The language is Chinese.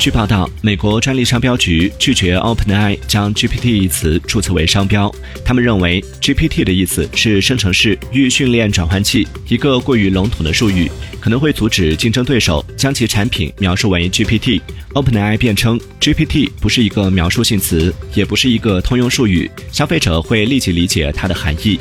据报道美国专利商标局拒绝 openai 将 gpt 一词注册为商标。他们认为 gpt 的意思是生成式预训练转换器一个过于笼统的术语可能会阻止竞争对手将其产品描述为 gpt openai 辩称 gpt 不是一个描述性词也不是一个通用术语消费者会立即理解它的含义。